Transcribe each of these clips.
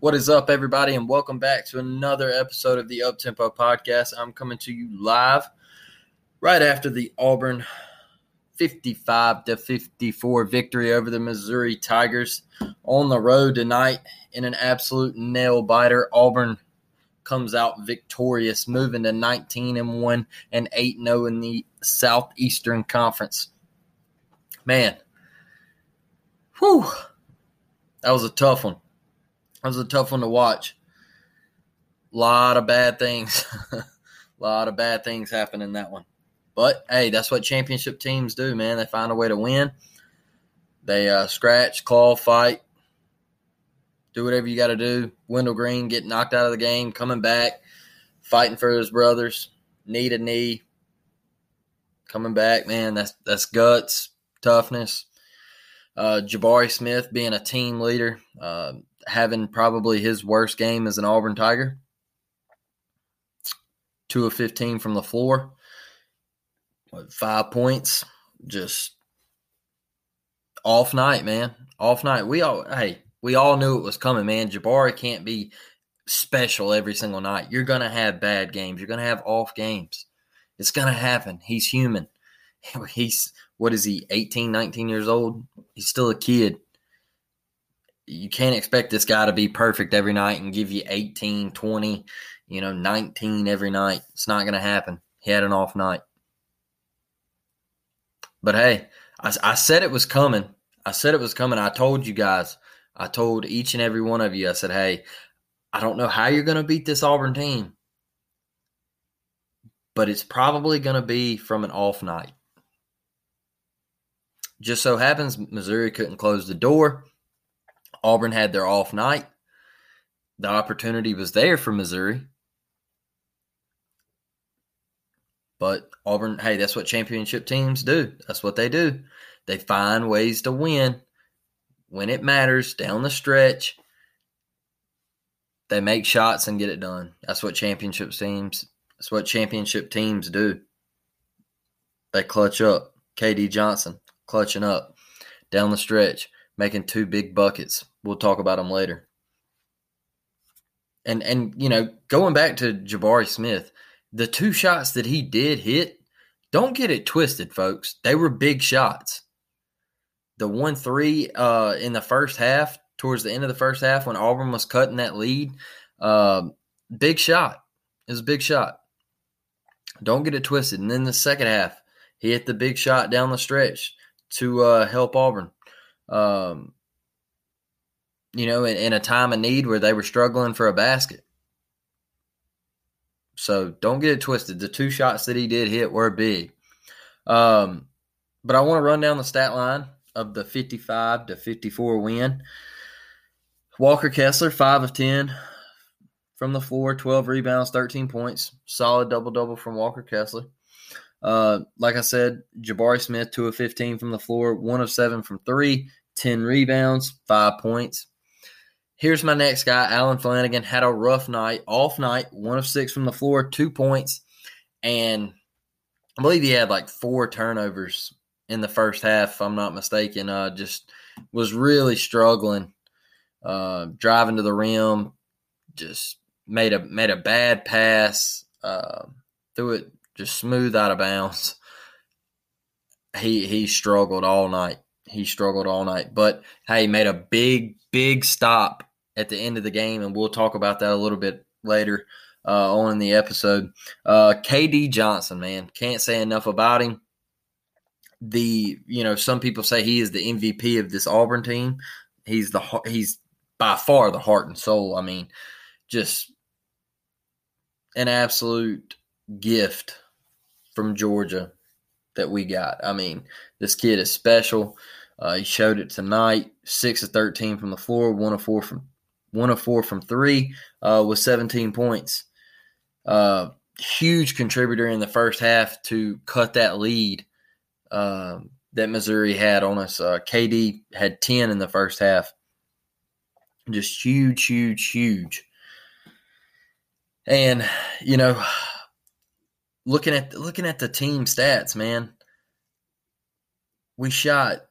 What is up, everybody, and welcome back to another episode of the Uptempo Podcast. I'm coming to you live right after the Auburn 55 to 54 victory over the Missouri Tigers on the road tonight in an absolute nail biter. Auburn comes out victorious, moving to 19 and 1 and 8 0 in the Southeastern Conference. Man, whew, that was a tough one. That was a tough one to watch. A lot of bad things. a lot of bad things happen in that one. But hey, that's what championship teams do, man. They find a way to win. They uh, scratch, claw, fight, do whatever you got to do. Wendell Green get knocked out of the game, coming back, fighting for his brothers, knee to knee, coming back. Man, that's that's guts, toughness. Uh, Jabari Smith being a team leader, uh, having probably his worst game as an Auburn Tiger. Two of 15 from the floor. Five points. Just off night, man. Off night. We all, hey, we all knew it was coming, man. Jabari can't be special every single night. You're going to have bad games. You're going to have off games. It's going to happen. He's human. He's, what is he, 18, 19 years old? He's still a kid you can't expect this guy to be perfect every night and give you 18, 20, you know, 19 every night. It's not going to happen. He had an off night. But hey, I, I, said it was coming. I said it was coming. I told you guys. I told each and every one of you. I said, hey, I don't know how you're going to beat this Auburn team, but it's probably going to be from an off night. Just so happens Missouri couldn't close the door. Auburn had their off night. The opportunity was there for Missouri. But Auburn, hey, that's what championship teams do. That's what they do. They find ways to win when it matters down the stretch. They make shots and get it done. That's what championship teams. That's what championship teams do. They clutch up. KD Johnson clutching up down the stretch, making two big buckets. We'll talk about them later. And and you know, going back to Jabari Smith, the two shots that he did hit, don't get it twisted, folks. They were big shots. The one three uh, in the first half, towards the end of the first half, when Auburn was cutting that lead, uh, big shot. It was a big shot. Don't get it twisted. And then the second half, he hit the big shot down the stretch to uh, help Auburn. Um, you know, in, in a time of need where they were struggling for a basket. So don't get it twisted. The two shots that he did hit were big. Um, but I want to run down the stat line of the 55 to 54 win. Walker Kessler, 5 of 10 from the floor, 12 rebounds, 13 points. Solid double double from Walker Kessler. Uh, like I said, Jabari Smith, 2 of 15 from the floor, 1 of 7 from 3, 10 rebounds, 5 points. Here's my next guy, Allen Flanagan. had a rough night, off night, one of six from the floor, two points, and I believe he had like four turnovers in the first half, if I'm not mistaken. Uh, just was really struggling, uh, driving to the rim, just made a made a bad pass, uh, threw it just smooth out of bounds. He he struggled all night. He struggled all night, but hey, made a big big stop at the end of the game, and we'll talk about that a little bit later uh, on in the episode. Uh, KD Johnson, man, can't say enough about him. The you know some people say he is the MVP of this Auburn team. He's the he's by far the heart and soul. I mean, just an absolute gift from Georgia that we got. I mean, this kid is special. Uh, he showed it tonight. Six of thirteen from the floor, one of four from one of four from three uh, with 17 points. Uh, huge contributor in the first half to cut that lead uh, that Missouri had on us. Uh, KD had 10 in the first half. Just huge, huge, huge. And you know, looking at looking at the team stats, man, we shot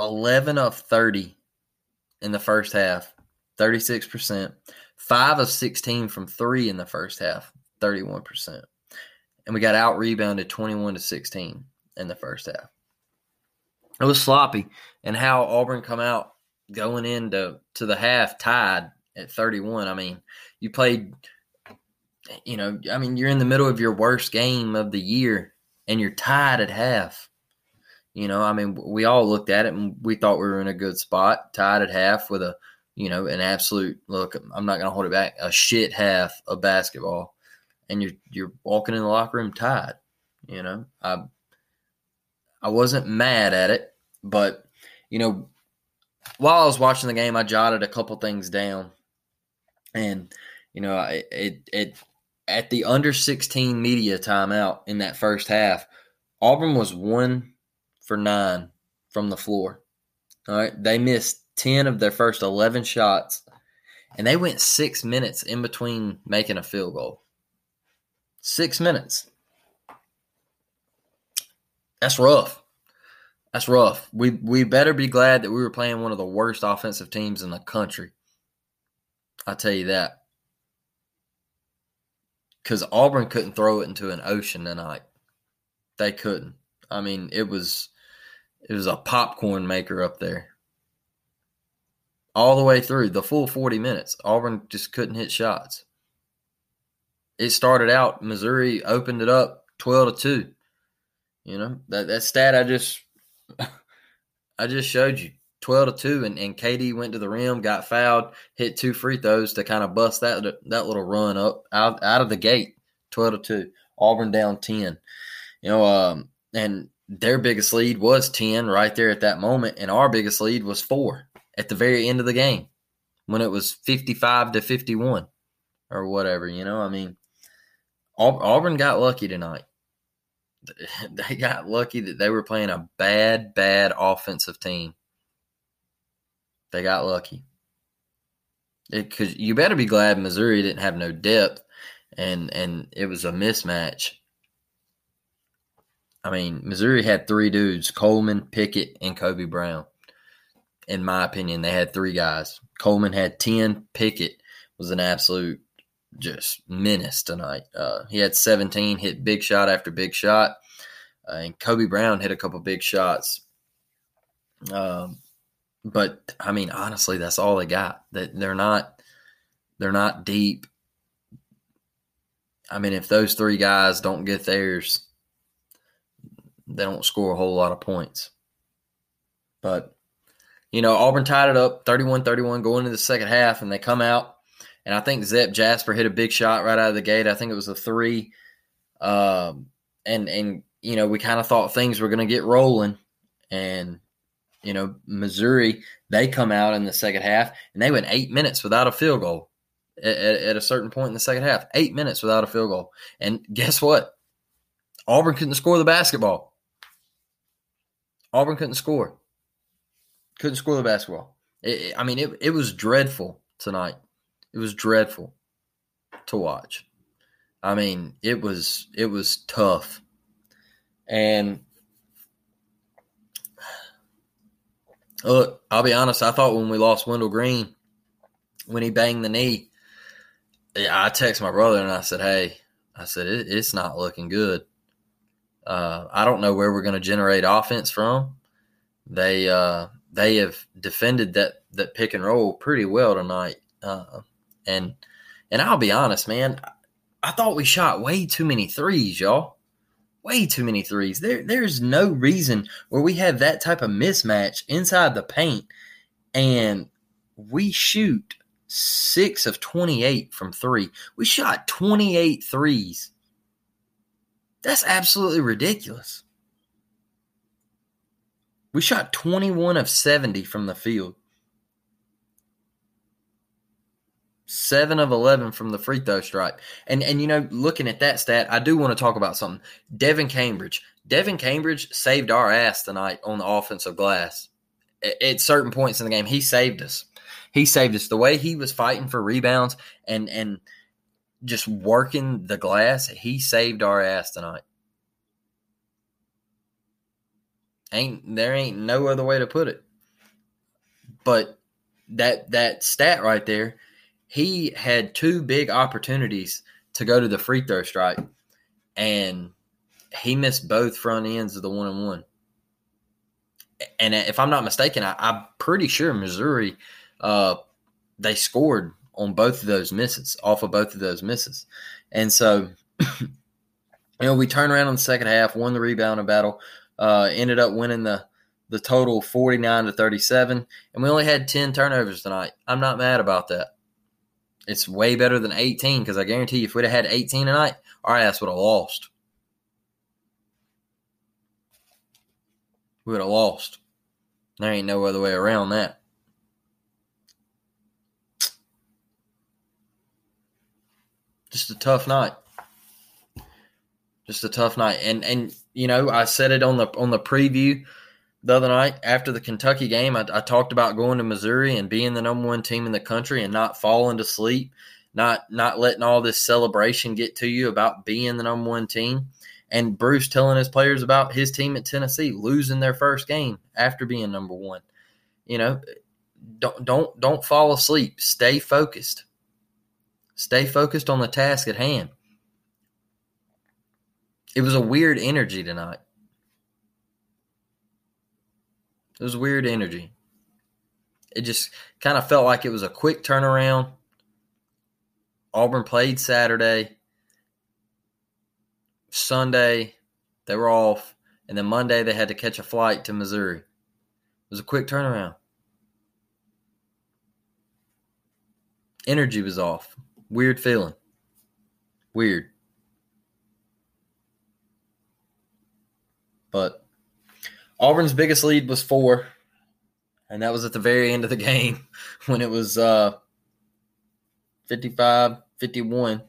11 of 30 in the first half 36%. 5 of 16 from 3 in the first half, 31%. And we got out rebounded 21 to 16 in the first half. It was sloppy and how Auburn come out going into to the half tied at 31. I mean, you played you know, I mean, you're in the middle of your worst game of the year and you're tied at half. You know, I mean, we all looked at it and we thought we were in a good spot, tied at half with a, you know, an absolute look. I'm not going to hold it back, a shit half of basketball, and you're you're walking in the locker room tied. You know, I I wasn't mad at it, but you know, while I was watching the game, I jotted a couple things down, and you know, it it at the under 16 media timeout in that first half, Auburn was one for nine from the floor. All right. They missed 10 of their first 11 shots, and they went six minutes in between making a field goal. Six minutes. That's rough. That's rough. We we better be glad that we were playing one of the worst offensive teams in the country. I tell you that because Auburn couldn't throw it into an ocean tonight. They couldn't. I mean, it was it was a popcorn maker up there. All the way through the full 40 minutes, Auburn just couldn't hit shots. It started out Missouri opened it up 12 to 2. You know, that that stat I just I just showed you. 12 to 2 and, and KD went to the rim, got fouled, hit two free throws to kind of bust that that little run up out, out of the gate. 12 to 2. Auburn down 10. You know, um, and their biggest lead was 10 right there at that moment and our biggest lead was 4 at the very end of the game when it was 55 to 51 or whatever, you know? I mean, Auburn got lucky tonight. They got lucky that they were playing a bad, bad offensive team they got lucky. Because you better be glad Missouri didn't have no depth, and and it was a mismatch. I mean, Missouri had three dudes: Coleman, Pickett, and Kobe Brown. In my opinion, they had three guys. Coleman had ten. Pickett was an absolute just menace tonight. Uh, he had 17, hit big shot after big shot, uh, and Kobe Brown hit a couple big shots. Um, but I mean, honestly, that's all they got. That they're not they're not deep. I mean, if those three guys don't get theirs, they don't score a whole lot of points. But you know, Auburn tied it up 31-31 going into the second half, and they come out, and I think Zep Jasper hit a big shot right out of the gate. I think it was a three. Um, and and you know, we kind of thought things were going to get rolling, and you know, Missouri, they come out in the second half and they went eight minutes without a field goal at, at, a certain point in the second half. Eight minutes without a field goal. And guess what? Auburn couldn't score the basketball. Auburn couldn't score. Couldn't score the basketball. It, I mean, it, it was dreadful tonight. It was dreadful to watch. I mean, it was it was tough. And Look, I'll be honest. I thought when we lost Wendell Green, when he banged the knee, I texted my brother and I said, "Hey, I said it, it's not looking good. Uh, I don't know where we're going to generate offense from. They uh, they have defended that that pick and roll pretty well tonight, uh, and and I'll be honest, man. I thought we shot way too many threes, y'all way too many threes. There, there's no reason where we have that type of mismatch inside the paint, and we shoot six of 28 from three. We shot 28 threes. That's absolutely ridiculous. We shot 21 of 70 from the field. seven of 11 from the free throw stripe. And, and, you know, looking at that stat, I do want to talk about something. Devin Cambridge. Devin Cambridge saved our ass tonight on the offensive glass. At, at certain points in the game, he saved us. He saved us. The way he was fighting for rebounds and, and just working the glass, he saved our ass tonight. Ain't there ain't no other way to put it. But that that stat right there, he had two big opportunities to go to the free throw strike, and he missed both front ends of the one and one. And if I'm not mistaken, I, am pretty sure Missouri uh, they scored on both of those misses, off of both of those misses, and so you know we turned around in the second half, won the rebounding battle, uh, ended up winning the the total 49 to 37 and we only had 10 turnovers tonight. I'm not mad about that. It's way better than 18 because i guarantee you if we'd have had 18 tonight our ass would have lost. We would have lost. There ain't no other way around that just a tough night just a tough night and and you know i said it on the on the preview the other night after the Kentucky game, I, I, talked about going to Missouri and being the number one team in the country and not falling to sleep, not not letting all this celebration get to you about being the number one team. And Bruce telling his players about his team at Tennessee losing their first game after being number one. You know, don't don't don't fall asleep. Stay focused. Stay focused on the task at hand. It was a weird energy tonight. It was weird energy. It just kind of felt like it was a quick turnaround. Auburn played Saturday. Sunday, they were off. And then Monday, they had to catch a flight to Missouri. It was a quick turnaround. Energy was off. Weird feeling. Weird. But Auburn's biggest lead was four, and that was at the very end of the game when it was uh, 55 51.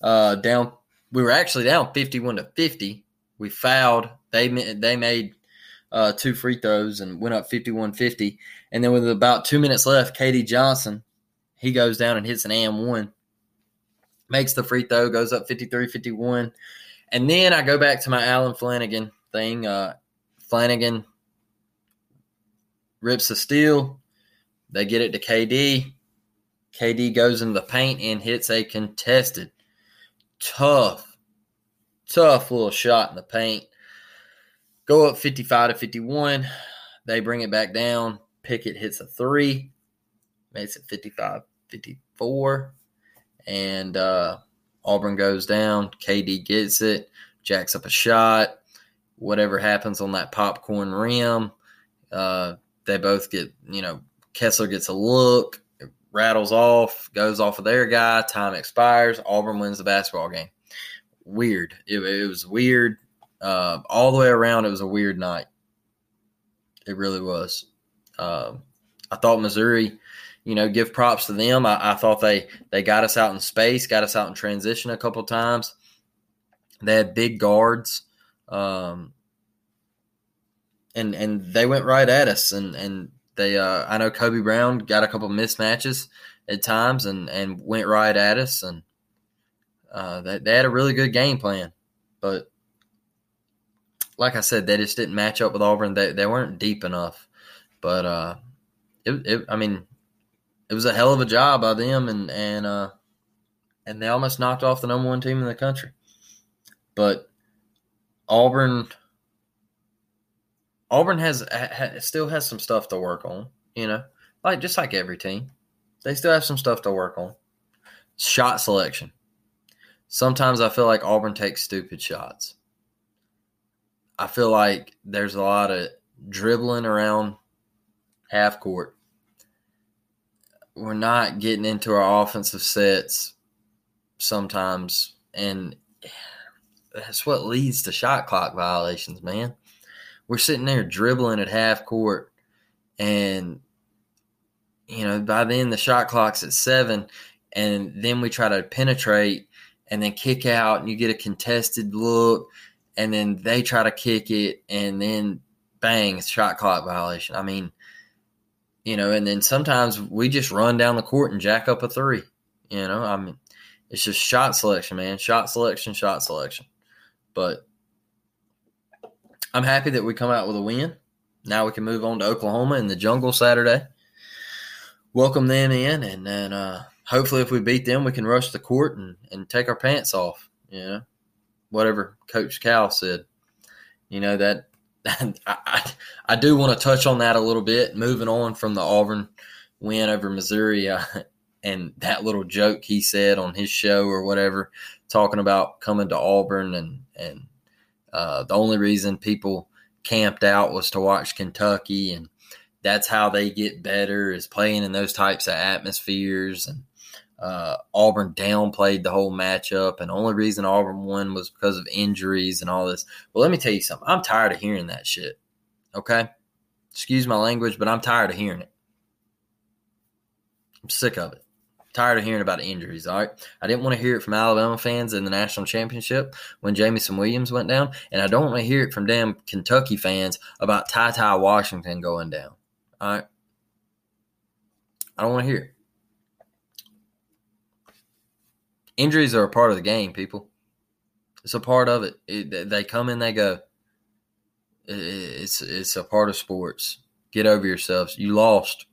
Uh, down, we were actually down 51 to 50. We fouled. They, they made uh, two free throws and went up 51 50. And then with about two minutes left, KD Johnson, he goes down and hits an and one, makes the free throw, goes up 53 51. And then I go back to my Allen Flanagan thing. Uh, Flanagan rips the steal. They get it to KD. KD goes in the paint and hits a contested, tough, tough little shot in the paint. Go up 55 to 51. They bring it back down. Pickett hits a three, makes it 55 54. And uh, Auburn goes down. KD gets it, jacks up a shot whatever happens on that popcorn rim. Uh, they both get, you know, Kessler gets a look, rattles off, goes off of their guy, time expires, Auburn wins the basketball game. Weird. It, it was weird. Uh, all the way around, it was a weird night. It really was. Uh, I thought Missouri, you know, give props to them. I, I, thought they they got us out in space, got us out in transition a couple times. They had big guards. Um, and and they went right at us, and and they uh, I know Kobe Brown got a couple mismatches at times, and and went right at us, and uh, they, they had a really good game plan, but like I said, they just didn't match up with Auburn. They they weren't deep enough, but uh, it, it I mean, it was a hell of a job by them, and and uh, and they almost knocked off the number one team in the country, but Auburn Auburn has, has still has some stuff to work on, you know, like just like every team, they still have some stuff to work on. Shot selection. Sometimes I feel like Auburn takes stupid shots. I feel like there's a lot of dribbling around half court. We're not getting into our offensive sets sometimes, and that's what leads to shot clock violations, man. We're sitting there dribbling at half court, and you know by then the shot clock's at seven, and then we try to penetrate and then kick out, and you get a contested look, and then they try to kick it, and then bang, shot clock violation. I mean, you know, and then sometimes we just run down the court and jack up a three. You know, I mean, it's just shot selection, man. Shot selection, shot selection. But I'm happy that we come out with a win. Now we can move on to Oklahoma in the jungle Saturday. welcome them in, and then uh, hopefully, if we beat them, we can rush the court and, and take our pants off. You know, whatever Coach Cal said. You know that I, I, do want to touch on that a little bit. Moving on from the Auburn win over Missouri, uh, and that little joke he said on his show or whatever, talking about coming to Auburn and and uh, the only reason people camped out was to watch Kentucky, and that's how they get better is playing in those types of atmospheres. And uh, Auburn downplayed the whole matchup, and the only reason Auburn won was because of injuries and all this. Well, let me tell you something. I'm tired of hearing that shit. Okay, excuse my language, but I'm tired of hearing it. I'm sick of it tired of hearing about injuries. All right. I didn't want to hear it from Alabama fans in the national championship when Jameson Williams went down. And I don't want to hear it from damn Kentucky fans about TyTy Washington going down. All right. I don't want to hear it. Injuries are a part of the game, people. It's a part of it. it they come in, they go. It's it's a part of sports. Get over yourselves. You lost.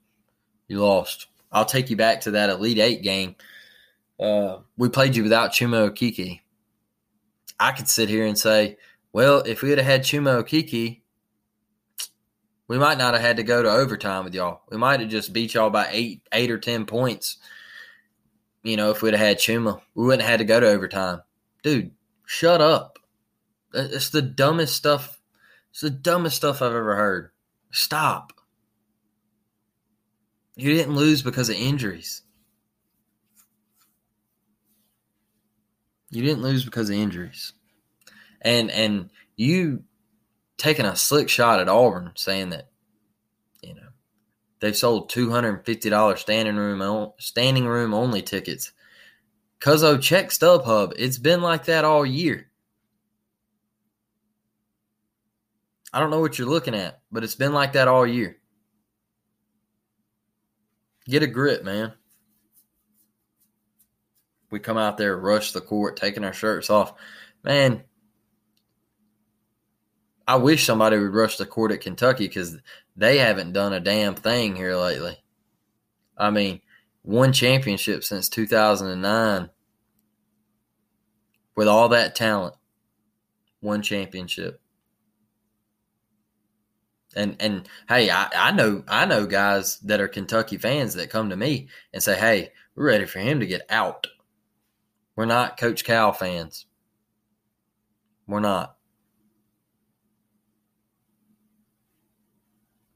You lost. I'll take you back to that Elite Eight game. Uh, we played you without Chuma Okeke. I could sit here and say, well, if we had had Chuma Okeke, we might not have had to go to overtime with y'all. We might have just beat y'all by eight, eight or ten points. You know, if we'd have had Chuma, we wouldn't have had to go to overtime. Dude, shut up. It's the dumbest stuff. It's the dumbest stuff I've ever heard. Stop. You didn't lose because of injuries. You didn't lose because of injuries. And and you taking a slick shot at Auburn saying that they've sold $250 standing room standing room only tickets. Cuzzo check StubHub. It's been like that all year. I don't know what you're looking at, but it's been like that all year. Get a grip, man. We come out there, rush the court, taking our shirts off. Man, I wish somebody would rush the court at Kentucky because they haven't done a damn thing here lately. I mean, one championship since 2009 with all that talent. One championship. And and hey, I, I know I know guys that are Kentucky fans that come to me and say, "Hey, we're ready for him to get out." We're not Coach Cal fans. We're not.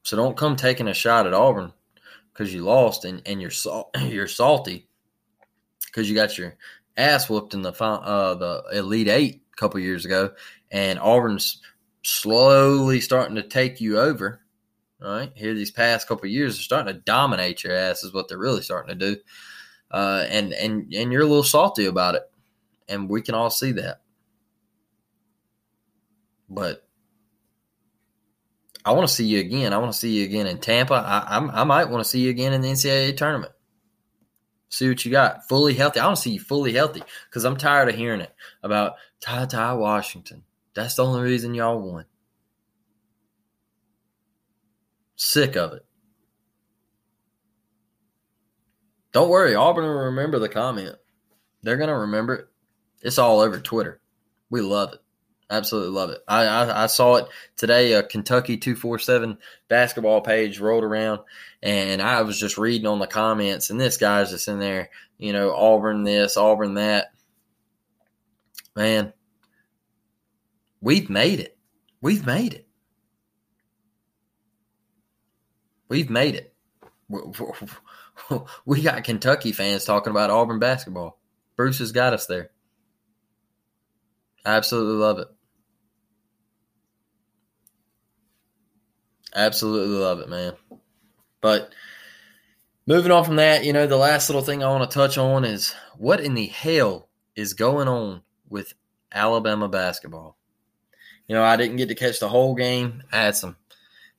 So don't come taking a shot at Auburn because you lost and, and you're sal- you're salty because you got your ass whooped in the uh, the Elite Eight a couple years ago, and Auburn's slowly starting to take you over. Right here, these past couple years, are starting to dominate your ass. Is what they're really starting to do, uh, and and and you're a little salty about it, and we can all see that. But I want to see you again. I want to see you again in Tampa. I, I, I might want to see you again in the NCAA tournament. See what you got. Fully healthy. I want to see you fully healthy because I'm tired of hearing it about TyTy Washington. That's the only reason y'all won. Sick of it. Don't worry, Auburn will remember the comment. They're gonna remember it. It's all over Twitter. We love it. Absolutely love it. I, I, I saw it today. A Kentucky two four seven basketball page rolled around, and I was just reading on the comments, and this guy's just in there. You know, Auburn this, Auburn that. Man, We've made it. We've made it. We've made it. We got Kentucky fans talking about Auburn basketball. Bruce has got us there. I absolutely love it. Absolutely love it, man. But moving on from that, you know, the last little thing I want to touch on is what in the hell is going on with Alabama basketball? you know, I didn't get to catch the whole game. I had some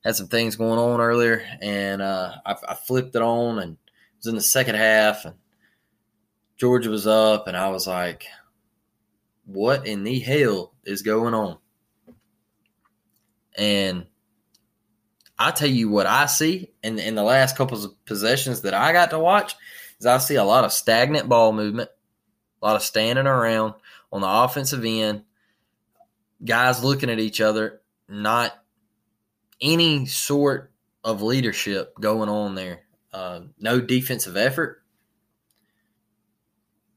had some things going on earlier, and uh, I, I, flipped it on, and it was in the second half, and Georgia was up, and I was like, "What in the hell is going on?" And I tell you what I see in in the last couple of possessions that I got to watch is I see a lot of stagnant ball movement, a lot of standing around on the offensive end, guys looking at each other, not any sort of leadership going on there. Uh, no defensive effort,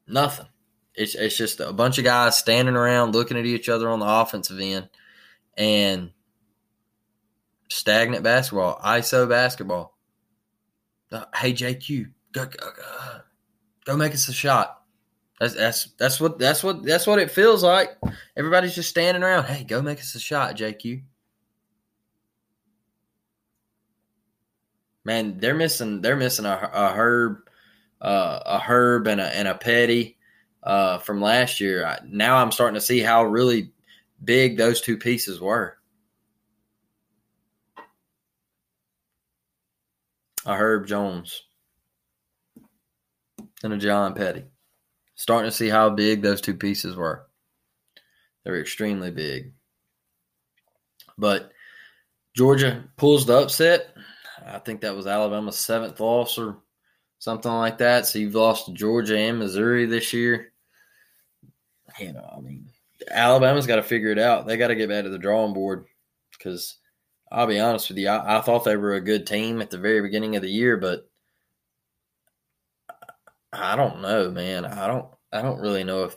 nothing. It's it's just a bunch of guys standing around looking at each other on the offensive end, and stagnant basketball, ISO basketball. Uh, hey JQ, go, go, go, go make us a shot. That's that's that's what that's what that's what it feels like. Everybody's just standing around. Hey, go make us a shot, JQ. Man, they're missing they're missing a, a herb, uh, a herb and a and a petty uh, from last year. I, now I'm starting to see how really big those two pieces were. A Herb Jones and a John Petty. Starting to see how big those two pieces were. They were extremely big. But Georgia pulls the upset. I think that was Alabama's seventh loss or something like that. So you've lost to Georgia and Missouri this year. You know, I mean, Alabama's got to figure it out. They got to get back to the drawing board because I'll be honest with you, I, I thought they were a good team at the very beginning of the year, but I don't know, man. I don't I don't really know if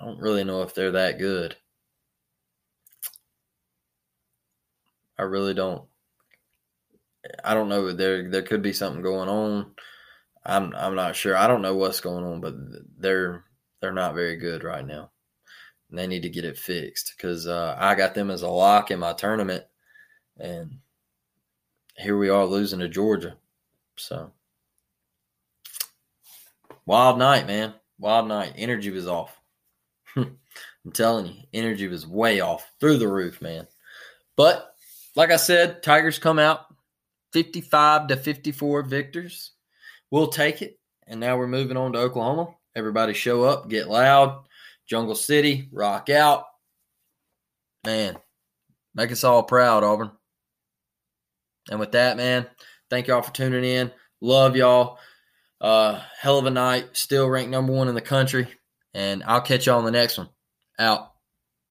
I don't really know if they're that good. I really don't. I don't know. There there could be something going on. I'm I'm not sure. I don't know what's going on, but they're they're not very good right now. And they need to get it fixed because uh, I got them as a lock in my tournament, and here we are losing to Georgia. So Wild night, man. Wild night. Energy was off. I'm telling you, energy was way off through the roof, man. But like I said, Tigers come out 55 to 54 victors. We'll take it. And now we're moving on to Oklahoma. Everybody show up, get loud. Jungle City, rock out. Man, make us all proud, Auburn. And with that, man, thank y'all for tuning in. Love y'all. Uh, hell of a night. Still ranked number one in the country. And I'll catch y'all on the next one. Out.